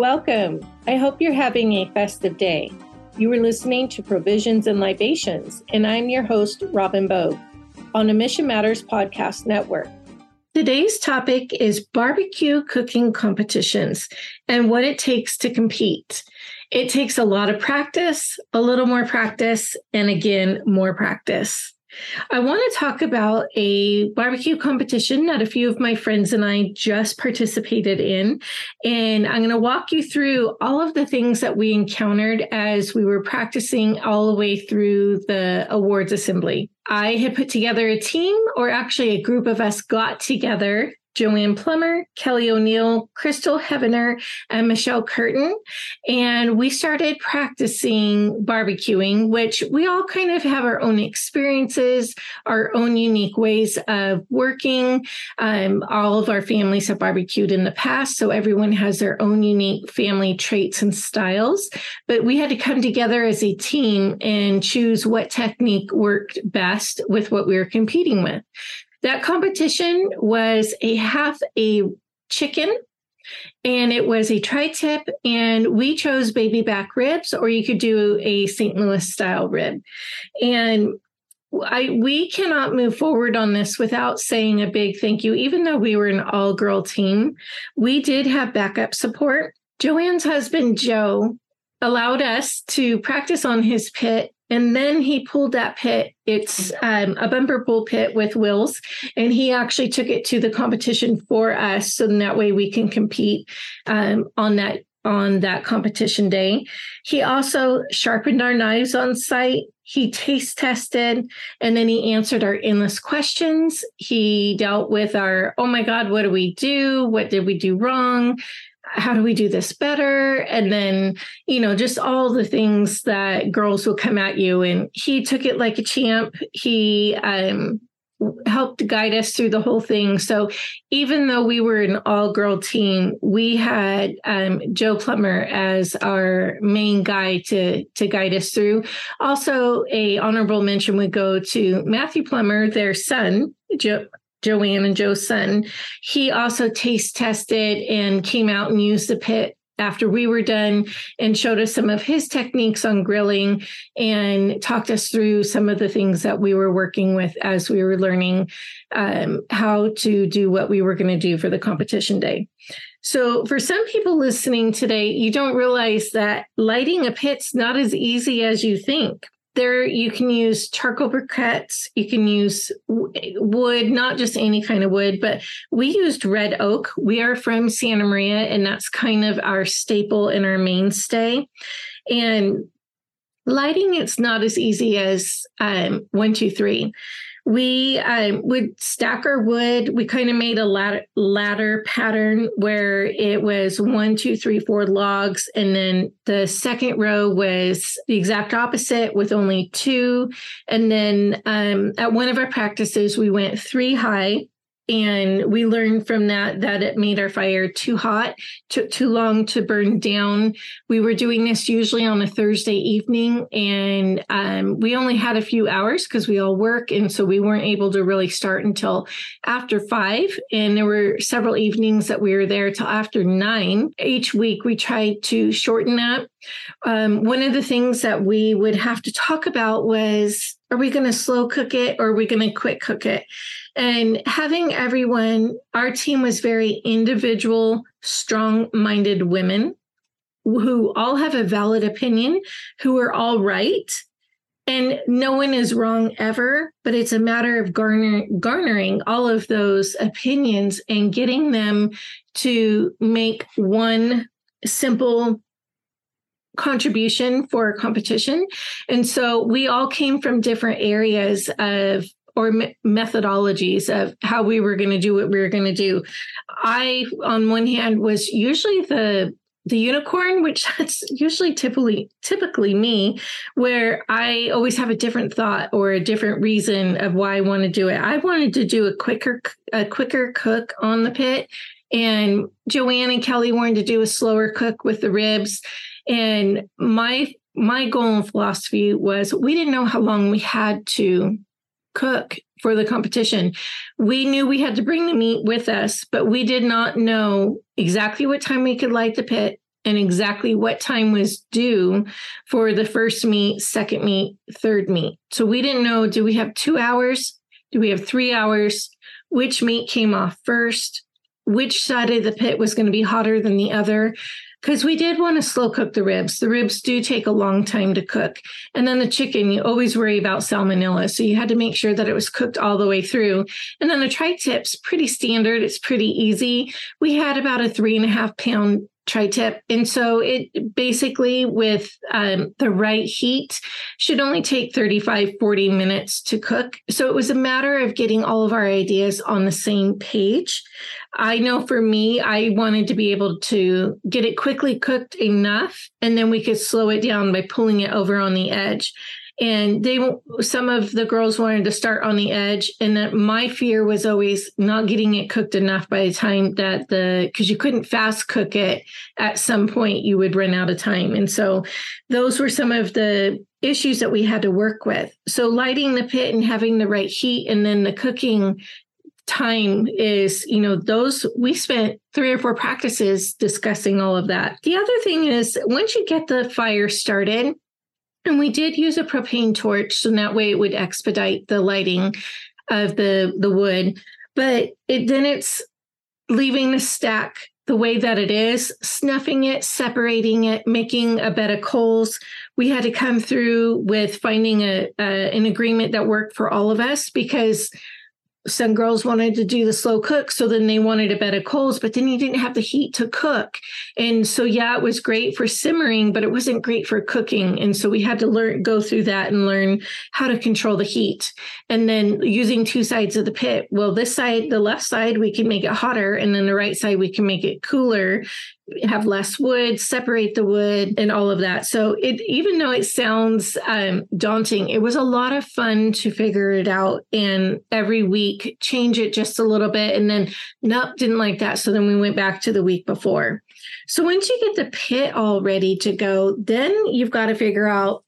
Welcome. I hope you're having a festive day. You are listening to Provisions and Libations, and I'm your host, Robin Bogue, on the Mission Matters Podcast Network. Today's topic is barbecue cooking competitions and what it takes to compete. It takes a lot of practice, a little more practice, and again, more practice. I want to talk about a barbecue competition that a few of my friends and I just participated in. And I'm going to walk you through all of the things that we encountered as we were practicing all the way through the awards assembly. I had put together a team, or actually a group of us got together Joanne Plummer, Kelly O'Neill, Crystal Heavener, and Michelle Curtin. And we started practicing barbecuing, which we all kind of have our own experiences, our own unique ways of working. Um, all of our families have barbecued in the past, so everyone has their own unique family traits and styles. But we had to come together as a team and choose what technique worked best with what we were competing with. That competition was a half a chicken and it was a tri tip, and we chose baby back ribs, or you could do a St. Louis style rib. And I we cannot move forward on this without saying a big thank you. Even though we were an all girl team, we did have backup support. Joanne's husband Joe allowed us to practice on his pit and then he pulled that pit. It's um, a bumper pull pit with wheels, and he actually took it to the competition for us, so that way we can compete um, on that on that competition day. He also sharpened our knives on site. He taste tested, and then he answered our endless questions. He dealt with our, oh my God, what do we do? What did we do wrong? How do we do this better? And then, you know, just all the things that girls will come at you. And he took it like a champ. He um, helped guide us through the whole thing. So even though we were an all girl team, we had um, Joe Plummer as our main guy to to guide us through. Also, a honorable mention would go to Matthew Plummer, their son. Joe, Joanne and Joe's son, he also taste tested and came out and used the pit after we were done and showed us some of his techniques on grilling and talked us through some of the things that we were working with as we were learning um, how to do what we were going to do for the competition day. So, for some people listening today, you don't realize that lighting a pit's not as easy as you think there you can use charcoal briquettes you can use wood not just any kind of wood but we used red oak. We are from santa maria and that's kind of our staple and our mainstay. And lighting it's not as easy as um, one two three we um, would stack our wood. We kind of made a ladder, ladder pattern where it was one, two, three, four logs. And then the second row was the exact opposite with only two. And then um, at one of our practices, we went three high and we learned from that that it made our fire too hot took too long to burn down. We were doing this usually on a thursday evening and um, we only had a few hours because we all work. And so we weren't able to really start until after five. And there were several evenings that we were there till after nine. Each week we tried to shorten that um, one of the things that we would have to talk about was are we going to slow cook it or are we going to quick cook it and having everyone, our team was very individual, strong minded women who all have a valid opinion, who are all right. And no one is wrong ever, but it's a matter of garner, garnering all of those opinions and getting them to make one simple contribution for competition. And so we all came from different areas of or me- methodologies of how we were going to do what we were going to do. I, on one hand, was usually the the unicorn, which that's usually typically typically me, where I always have a different thought or a different reason of why I want to do it. I wanted to do a quicker a quicker cook on the pit, and Joanne and Kelly wanted to do a slower cook with the ribs. And my my goal and philosophy was we didn't know how long we had to cook for the competition. We knew we had to bring the meat with us, but we did not know exactly what time we could light the pit and exactly what time was due for the first meat, second meat, third meat. So we didn't know do we have two hours? Do we have three hours? Which meat came off first? Which side of the pit was going to be hotter than the other? Because we did want to slow cook the ribs. The ribs do take a long time to cook. And then the chicken, you always worry about salmonella. So you had to make sure that it was cooked all the way through. And then the tri tip's pretty standard, it's pretty easy. We had about a three and a half pound tri-tip. And so it basically with um, the right heat should only take 35 40 minutes to cook. So it was a matter of getting all of our ideas on the same page. I know for me i wanted to be able to get it quickly cooked enough and then we could slow it down by pulling it over on the edge and they some of the girls wanted to start on the edge and that my fear was always not getting it cooked enough by the time that the because you couldn't fast cook it at some point you would run out of time. And so those were some of the issues that we had to work with. So lighting the pit and having the right heat and then the cooking time is you know those we spent three or four practices discussing all of that. The other thing is once you get the fire started and we did use a propane torch, so that way it would expedite the lighting of the the wood. But it then it's leaving the stack the way that it is, snuffing it, separating it, making a bed of coals. We had to come through with finding a, a an agreement that worked for all of us because some girls wanted to do the slow cook so then they wanted a bed of coals but then you didn't have the heat to cook. And so yeah it was great for simmering but it wasn't great for cooking. And so we had to learn go through that and learn how to control the heat. And then using two sides of the pit. Well this side the left side we can make it hotter and then the right side we can make it cooler have less wood, separate the wood, and all of that. So it, even though it sounds um, daunting, it was a lot of fun to figure it out. And every week, change it just a little bit, and then nope, didn't like that. So then we went back to the week before. So once you get the pit all ready to go, then you've got to figure out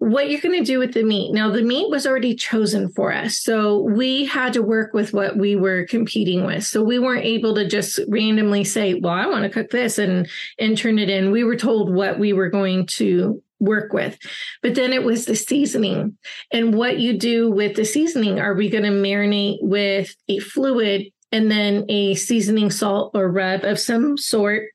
what you're going to do with the meat. Now, the meat was already chosen for us. So we had to work with what we were competing with. So we weren't able to just randomly say, well, I want to cook this and, and turn it in. We were told what we were going to work with. But then it was the seasoning and what you do with the seasoning. Are we going to marinate with a fluid and then a seasoning salt or rub of some sort?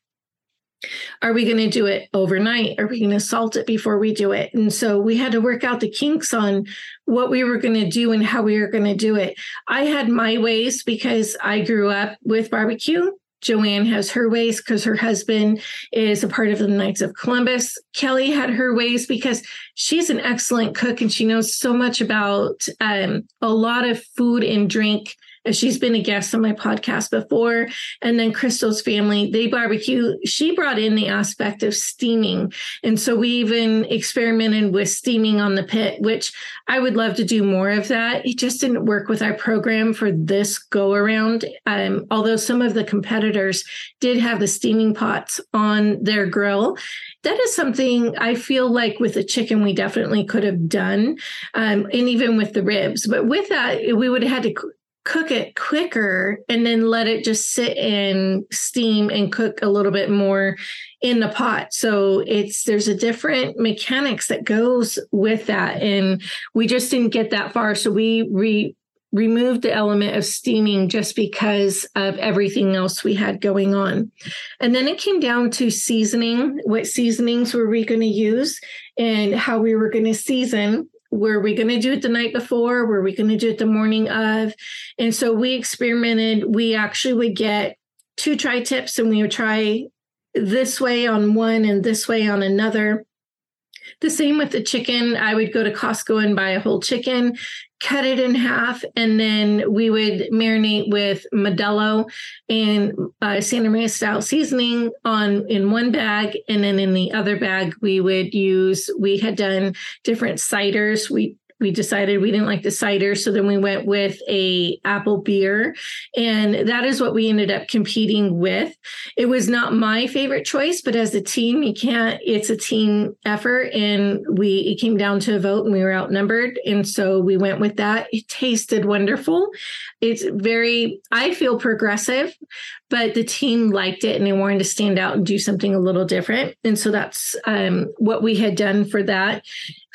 Are we going to do it overnight? Are we going to salt it before we do it? And so we had to work out the kinks on what we were going to do and how we were going to do it. I had my ways because I grew up with barbecue. Joanne has her ways because her husband is a part of the Knights of Columbus. Kelly had her ways because she's an excellent cook and she knows so much about um, a lot of food and drink She's been a guest on my podcast before. And then Crystal's family, they barbecue. She brought in the aspect of steaming. And so we even experimented with steaming on the pit, which I would love to do more of that. It just didn't work with our program for this go around. Um, although some of the competitors did have the steaming pots on their grill that is something I feel like with the chicken we definitely could have done, um, and even with the ribs. But with that, we would have had to cook it quicker and then let it just sit in steam and cook a little bit more in the pot so it's there's a different mechanics that goes with that and we just didn't get that far so we re removed the element of steaming just because of everything else we had going on. And then it came down to seasoning. What seasonings were we going to use and how we were going to season? Were we going to do it the night before? Were we going to do it the morning of? And so we experimented. We actually would get two tri tips and we would try this way on one and this way on another. The same with the chicken. I would go to Costco and buy a whole chicken, cut it in half, and then we would marinate with Modelo and uh, Santa Maria style seasoning on in one bag, and then in the other bag we would use. We had done different ciders. We we decided we didn't like the cider so then we went with a apple beer and that is what we ended up competing with. It was not my favorite choice but as a team you can't it's a team effort and we it came down to a vote and we were outnumbered and so we went with that. It tasted wonderful. It's very i feel progressive but the team liked it and they wanted to stand out and do something a little different and so that's um, what we had done for that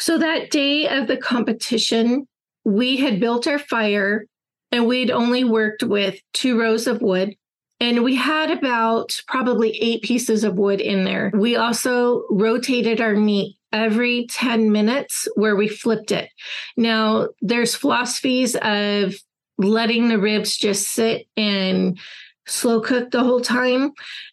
so that day of the competition, we had built our fire and we'd only worked with two rows of wood. And we had about probably eight pieces of wood in there. We also rotated our meat every 10 minutes where we flipped it. Now, there's philosophies of letting the ribs just sit and slow cook the whole time.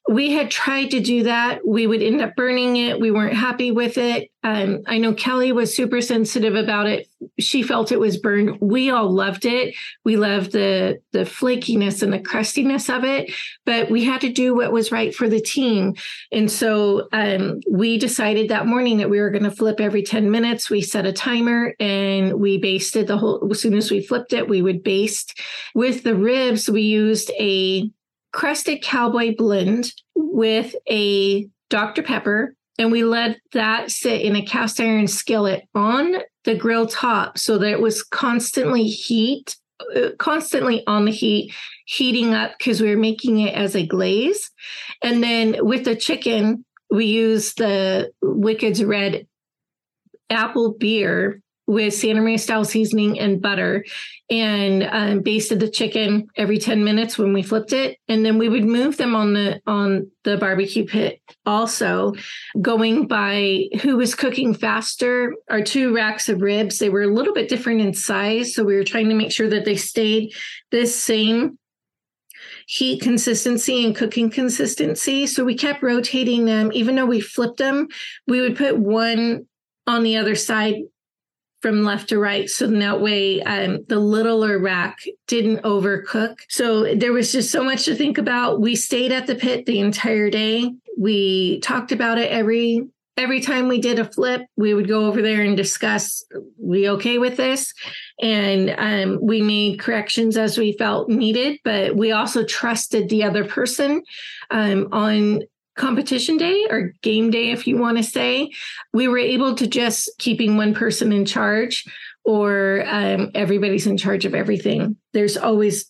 We had tried to do that. We would end up burning it. We weren't happy with it. Um, I know Kelly was super sensitive about it. She felt it was burned. We all loved it. We loved the the flakiness and the crustiness of it, but we had to do what was right for the team. And so um, we decided that morning that we were going to flip every 10 minutes. We set a timer and we basted the whole. As soon as we flipped it, we would baste. With the ribs, we used a crusted cowboy blend with a Dr. Pepper, and we let that sit in a cast iron skillet on the grill top so that it was constantly heat, uh, constantly on the heat, heating up because we were making it as a glaze. And then with the chicken, we used the Wicked's Red apple beer with Santa Maria style seasoning and butter and um, basted the chicken every 10 minutes when we flipped it and then we would move them on the on the barbecue pit also going by who was cooking faster our two racks of ribs they were a little bit different in size so we were trying to make sure that they stayed the same heat consistency and cooking consistency. So we kept rotating them. Even though we flipped them, we would put one on the other side from left to right. So that way um, the littler rack didn't overcook. So there was just so much to think about. We stayed at the pit the entire day. We talked about it every every time we did a flip, we would go over there and discuss, we okay with this? And um, we made corrections as we felt needed, but we also trusted the other person um, on competition day or game day, if you want to say, we were able to just keeping one person in charge or um, everybody's in charge of everything. There's always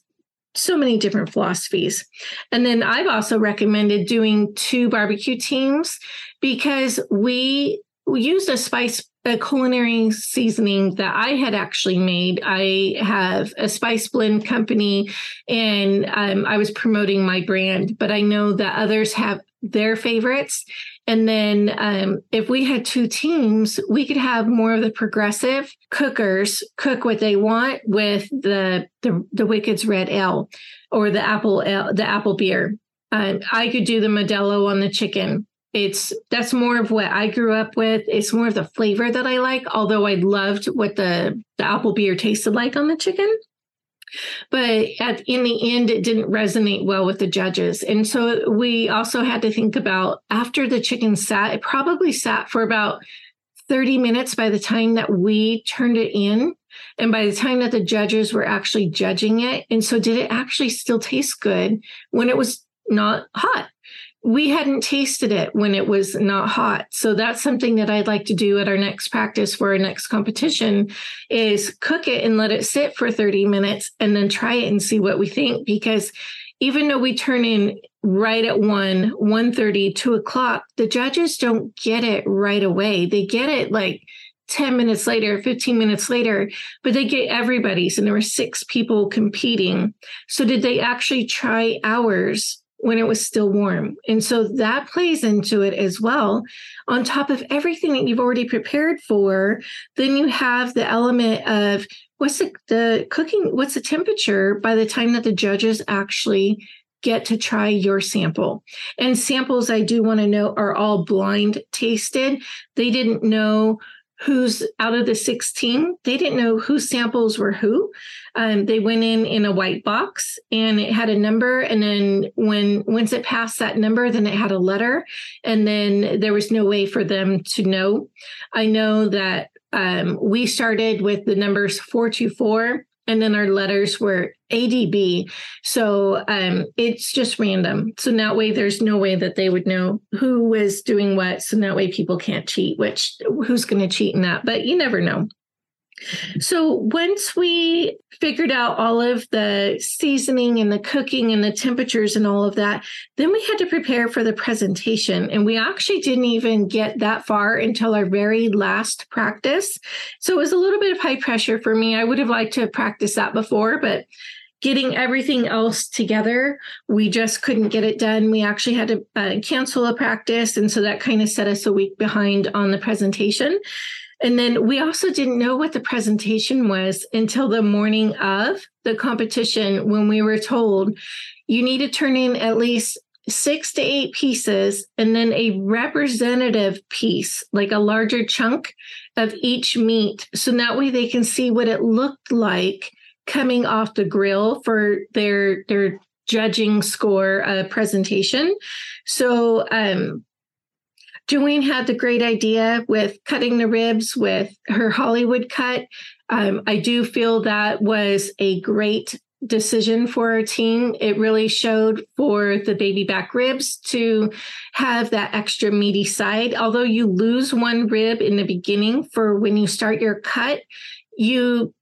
so many different philosophies. And then I've also recommended doing two barbecue teams because we, used a spice a culinary seasoning that I had actually made. I have a spice blend company and um, I was promoting my brand, but I know that others have their favorites. And then um, if we had two teams, we could have more of the progressive cookers cook what they want with the the, the Wicked's Red Ale or the apple ale, the apple beer. Um, I could do the Modelo on the chicken. It's that's more of what I grew up with. It's more of the flavor that I like. Although I loved what the the apple beer tasted like on the chicken but at, in the end it didn't resonate well with the judges and so we also had to think about after the chicken sat it probably sat for about 30 minutes by the time that we turned it in and by the time that the judges were actually judging it and so did it actually still taste good when it was not hot we hadn't tasted it when it was not hot. So that's something that I'd like to do at our next practice for our next competition is cook it and let it sit for 30 minutes and then try it and see what we think. Because even though we turn in right at 1, 1 30, 2 o'clock, the judges don't get it right away. They get it like 10 minutes later, 15 minutes later, but they get everybody's. And there were six people competing. So did they actually try ours? When it was still warm. And so that plays into it as well. On top of everything that you've already prepared for, then you have the element of what's the, the cooking, what's the temperature by the time that the judges actually get to try your sample. And samples I do want to know are all blind tasted. They didn't know who's out of the 16 they didn't know whose samples were who. Um, they went in in a white box and it had a number and then when once it passed that number then it had a letter and then there was no way for them to know. I know that um, we started with the numbers 424 and then our letters were ADB. So um, it's just random. So that way, there's no way that they would know who was doing what. So that way, people can't cheat. Which who's going to cheat in that? But you never know. So once we figured out all of the seasoning and the cooking and the temperatures and all of that, then we had to prepare for the presentation. And we actually didn't even get that far until our very last practice. So it was a little bit of high pressure for me. I would have liked to have practiced that before, but getting everything else together, we just couldn't get it done. We actually had to uh, cancel a practice. And so that kind of set us a week behind on the presentation. And then we also didn't know what the presentation was until the morning of the competition when we were told you need to turn in at least six to eight pieces and then a representative piece, like a larger chunk of each meat. So that way they can see what it looked like coming off the grill for their their judging score uh, presentation. So um, Joanne had the great idea with cutting the ribs with her Hollywood cut. Um, I do feel that was a great decision for our team. It really showed for the baby back ribs to have that extra meaty side. Although you lose one rib in the beginning for when you start your cut, you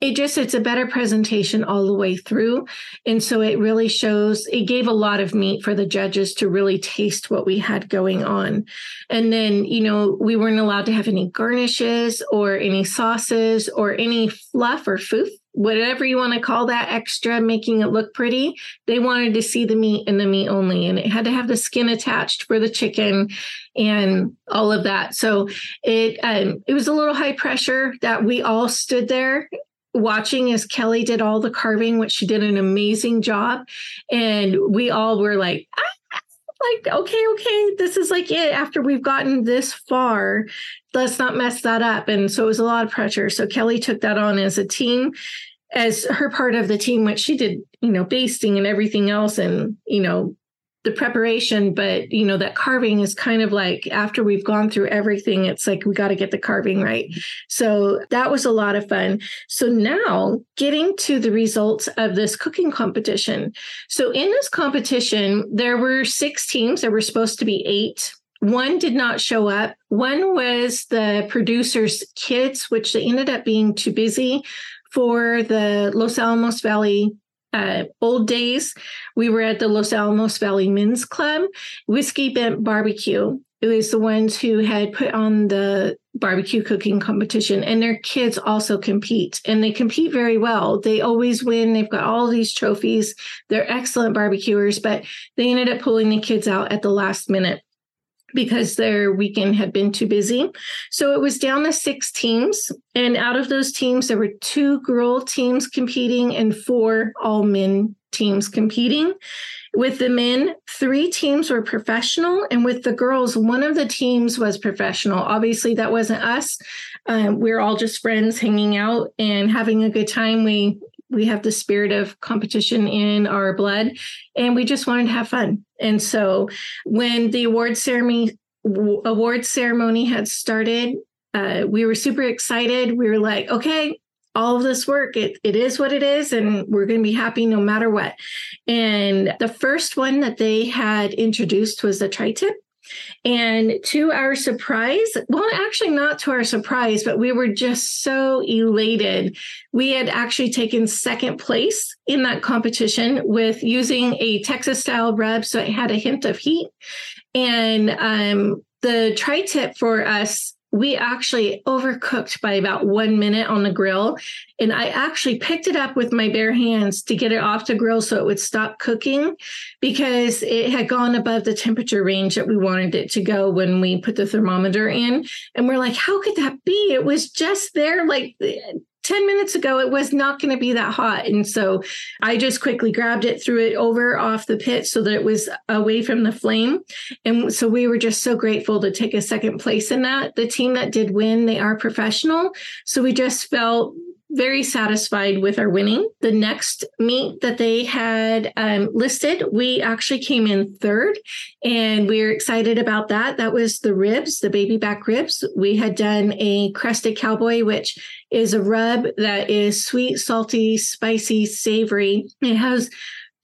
it just it's a better presentation all the way through. And so it really shows it gave a lot of meat for the judges to really taste what we had going on. And then you know we weren't allowed to have any garnishes or any sauces or any fluff or foof whatever you want to call that extra making it look pretty. They wanted to see the meat and the meat only and it had to have the skin attached for the chicken and all of that. So it um, it was a little high pressure that we all stood there watching as Kelly did all the carving, which she did an amazing job. And we all were like, ah, like, okay, okay, this is like it. After we've gotten this far, let's not mess that up. And so it was a lot of pressure. So Kelly took that on as a team, as her part of the team, which she did, you know, basting and everything else. And, you know, the preparation, but you know, that carving is kind of like after we've gone through everything, it's like we got to get the carving right. So that was a lot of fun. So now getting to the results of this cooking competition. So in this competition, there were six teams. There were supposed to be eight. One did not show up. One was the producer's kids, which they ended up being too busy for the Los Alamos Valley uh, old days, we were at the Los Alamos Valley Men's Club. Whiskey Bent Barbecue it was the ones who had put on the barbecue cooking competition and their kids also compete and they compete very well. They always win. They've got all these trophies. They're excellent barbecuers but they ended up pulling the kids out at the last minute because their weekend had been too busy. So it was down to six teams. And out of those teams, there were two girl teams competing and four all men teams competing. With the men, three teams were professional. And with the girls, one of the teams was professional. Obviously, that wasn't us. Um, we we're all just friends hanging out and having a good time. We we have the spirit of competition in our blood and we just wanted to have fun. And so when the award ceremony award ceremony had started uh, we were super excited. We were like okay all of this work it, it is what it is and we're going to be happy no matter what. And the first one that they had introduced was the tri-tip and to our surprise, well, actually, not to our surprise, but we were just so elated. We had actually taken second place in that competition with using a Texas style rub. So it had a hint of heat. And um, the tri tip for us we actually overcooked by about one minute on the grill. And I actually picked it up with my bare hands to get it off the grill so it would stop cooking because it had gone above the temperature range that we wanted it to go when we put the thermometer in. And we're like, how could that be? It was just there like 10 minutes ago, it was not going to be that hot. And so I just quickly grabbed it, threw it over off the pit so that it was away from the flame. And so we were just so grateful to take a second place in that. The team that did win, they are professional. So we just felt very satisfied with our winning. The next meet that they had um, listed, we actually came in third, and we are excited about that. That was the ribs, the baby back ribs. We had done a crested cowboy, which is a rub that is sweet, salty, spicy, savory. It has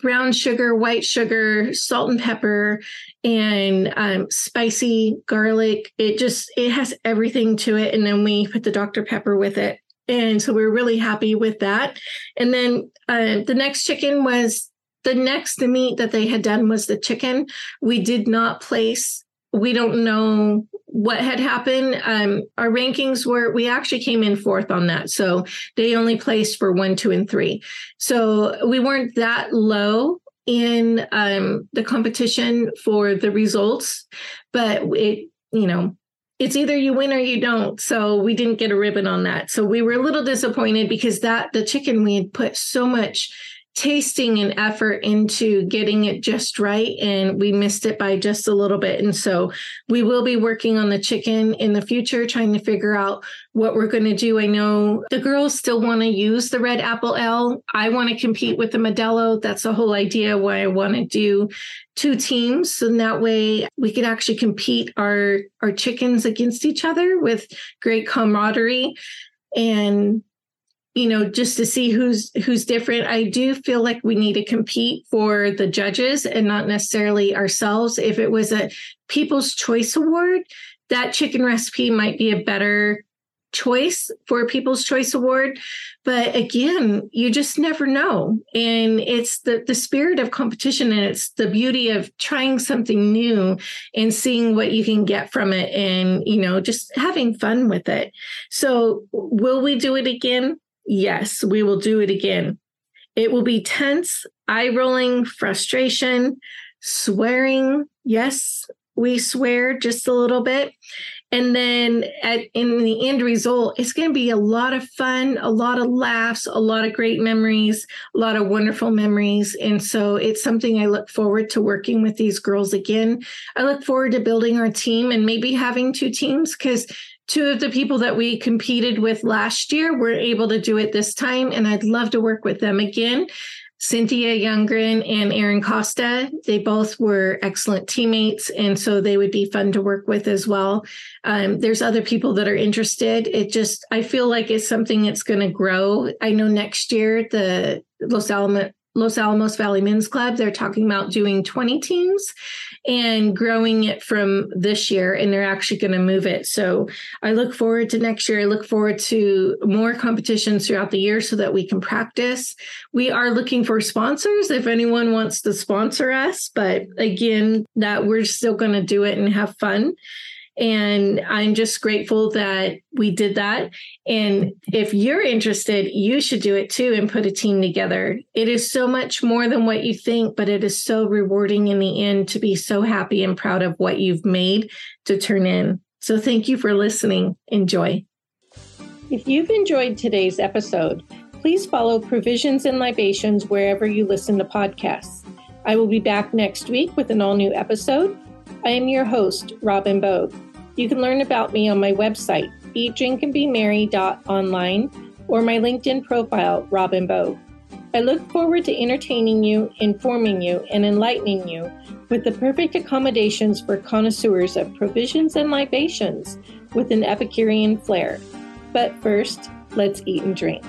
brown sugar, white sugar, salt and pepper, and um, spicy garlic. It just it has everything to it. And then we put the Dr Pepper with it, and so we are really happy with that. And then uh, the next chicken was the next meat that they had done was the chicken. We did not place. We don't know what had happened. Um, our rankings were, we actually came in fourth on that. So they only placed for one, two, and three. So we weren't that low in um, the competition for the results, but it, you know, it's either you win or you don't. So we didn't get a ribbon on that. So we were a little disappointed because that the chicken we had put so much tasting and effort into getting it just right and we missed it by just a little bit. And so we will be working on the chicken in the future trying to figure out what we're going to do. I know the girls still want to use the red apple l. I want to compete with the modelo. That's the whole idea why i want to do two teams. So that way we could actually compete our our chickens against each other with great camaraderie. And you know just to see who's who's different. I do feel like we need to compete for the judges and not necessarily ourselves. If it was a people's choice award that chicken recipe might be a better choice for people's choice award. But again you just never know. And it's the the spirit of competition and it's the beauty of trying something new and seeing what you can get from it and you know just having fun with it. So will we do it again Yes, we will do it again. It will be tense, eye rolling, frustration, swearing. Yes, we swear just a little bit. And then at, in the end result, it's going to be a lot of fun, a lot of laughs, a lot of great memories, a lot of wonderful memories. And so it's something I look forward to working with these girls again. I look forward to building our team and maybe having two teams because two of the people that we competed with last year were able to do it this time, and I'd love to work with them again. Cynthia Youngren and Aaron Costa, they both were excellent teammates, and so they would be fun to work with as well. Um, there's other people that are interested. It just, I feel like it's something that's going to grow. I know next year the Los Alamos Los Alamos Valley Men's Club, they're talking about doing 20 teams and growing it from this year, and they're actually going to move it. So I look forward to next year. I look forward to more competitions throughout the year so that we can practice. We are looking for sponsors if anyone wants to sponsor us, but again, that we're still going to do it and have fun. And I'm just grateful that we did that. And if you're interested, you should do it too and put a team together. It is so much more than what you think, but it is so rewarding in the end to be so happy and proud of what you've made to turn in. So thank you for listening. Enjoy. If you've enjoyed today's episode, please follow Provisions and Libations wherever you listen to podcasts. I will be back next week with an all new episode. I am your host, Robin Bogue. You can learn about me on my website, eatdrinkandbemerry.online, or my LinkedIn profile, Robin Bogue. I look forward to entertaining you, informing you, and enlightening you with the perfect accommodations for connoisseurs of provisions and libations with an Epicurean flair. But first, let's eat and drink.